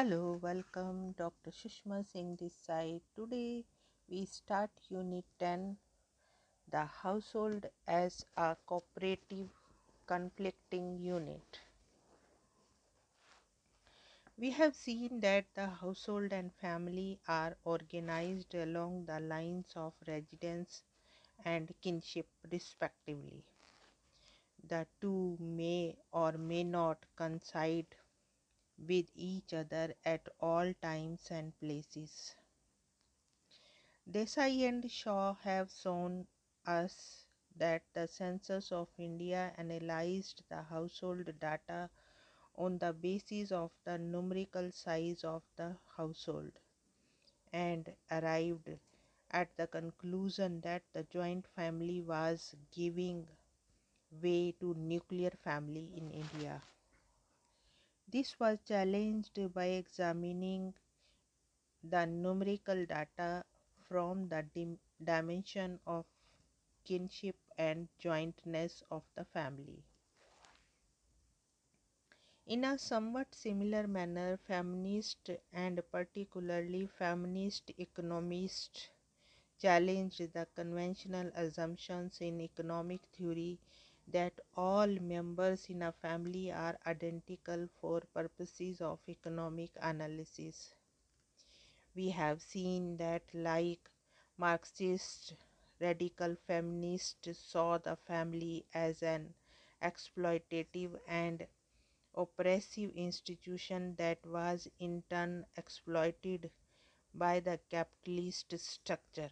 Hello, welcome. Dr. Sushma Singh this side. Today we start Unit 10 The Household as a Cooperative Conflicting Unit. We have seen that the household and family are organized along the lines of residence and kinship, respectively. The two may or may not coincide with each other at all times and places. Desai and Shah have shown us that the census of India analyzed the household data on the basis of the numerical size of the household and arrived at the conclusion that the joint family was giving way to nuclear family in India. This was challenged by examining the numerical data from the dim- dimension of kinship and jointness of the family. In a somewhat similar manner, feminists and particularly feminist economists challenged the conventional assumptions in economic theory that all members in a family are identical for purposes of economic analysis. We have seen that, like Marxist radical feminists saw the family as an exploitative and oppressive institution that was in turn exploited by the capitalist structure.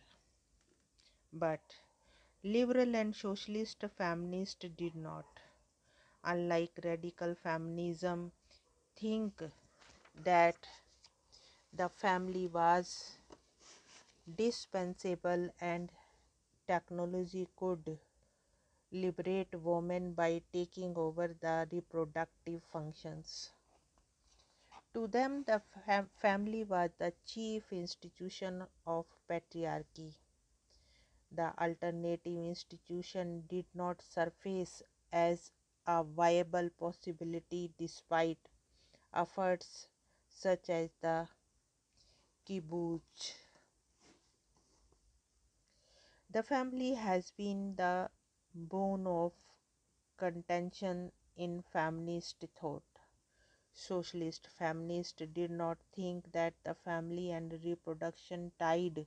But liberal and socialist feminists did not, unlike radical feminism, think that the family was dispensable and technology could liberate women by taking over the reproductive functions. To them, the fam- family was the chief institution of patriarchy. The alternative institution did not surface as a viable possibility despite efforts such as the kibbutz. The family has been the bone of contention in feminist thought. Socialist feminists did not think that the family and reproduction tied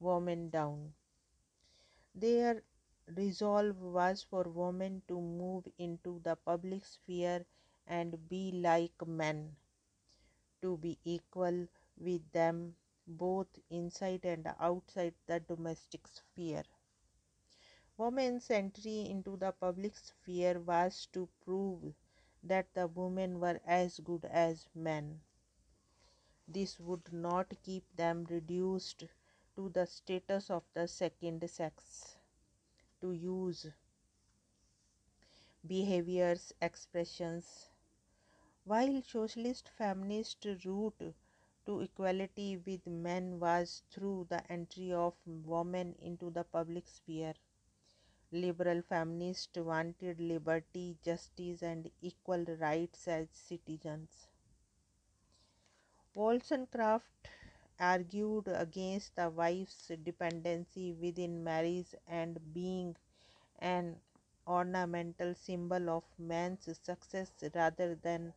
women down. Their resolve was for women to move into the public sphere and be like men, to be equal with them both inside and outside the domestic sphere. Women's entry into the public sphere was to prove that the women were as good as men. This would not keep them reduced to the status of the second sex, to use Beauvoir's, expressions. While socialist feminist route to equality with men was through the entry of women into the public sphere. Liberal feminists wanted liberty, justice, and equal rights as citizens. Wollstonecraft argued against the wife's dependency within marriage and being an ornamental symbol of man's success rather than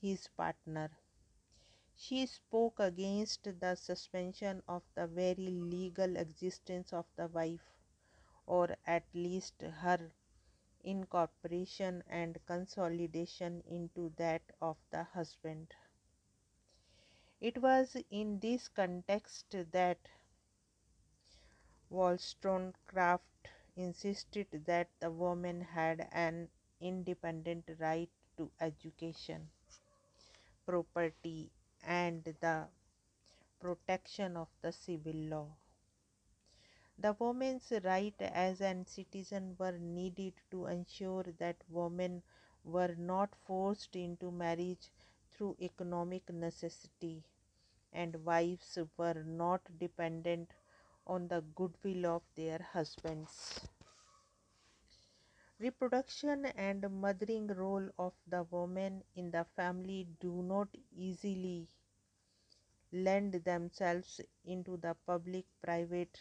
his partner. She spoke against the suspension of the very legal existence of the wife, or at least her incorporation and consolidation into that of the husband. It was in this context that Wollstonecraft insisted that the woman had an independent right to education, property, and the protection of the civil law. The woman's right as an citizen were needed to ensure that women were not forced into marriage through economic necessity and wives were not dependent on the goodwill of their husbands. Reproduction and mothering role of the woman in the family do not easily lend themselves into the public private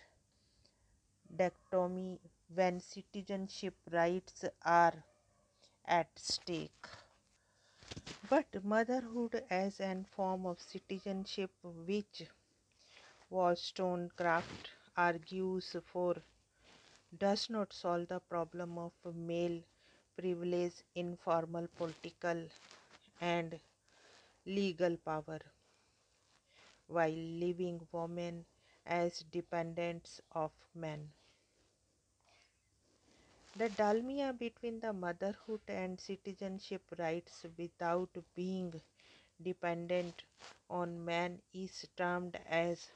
dichotomy when citizenship rights are at stake. But motherhood as an form of citizenship, which Wollstonecraft argues for, does not solve the problem of male privilege, informal political and legal power, while leaving women as dependents of men. The dilemma between the motherhood and citizenship rights without being dependent on man is termed as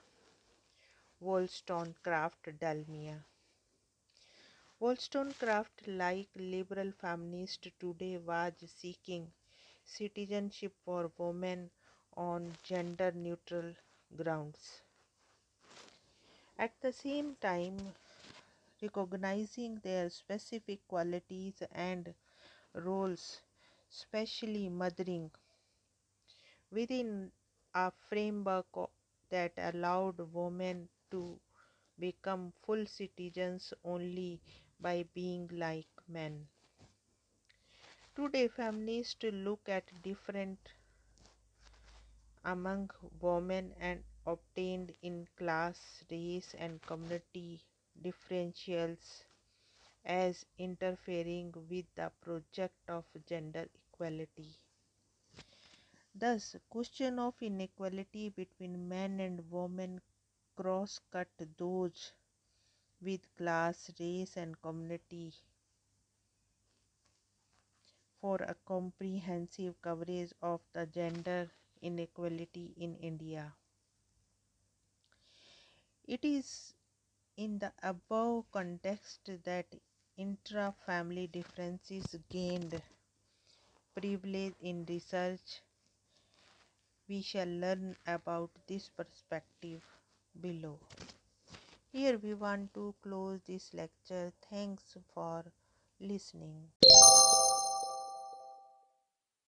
Wollstonecraft dilemma. Wollstonecraft, like liberal feminists today, was seeking citizenship for women on gender neutral grounds. At the same time, recognizing their specific qualities and roles, especially mothering, within a framework that allowed women to become full citizens only by being like men. Today, feminists look at different among women and obtained in class, race, and community differentials as interfering with the project of gender equality. Thus, question of inequality between men and women cross-cut those with class, race and community for a comprehensive coverage of the gender inequality in India. It is in the above context that intra-family differences gained privilege in research. We shall learn about this perspective below. Here we want to close this lecture. Thanks for listening.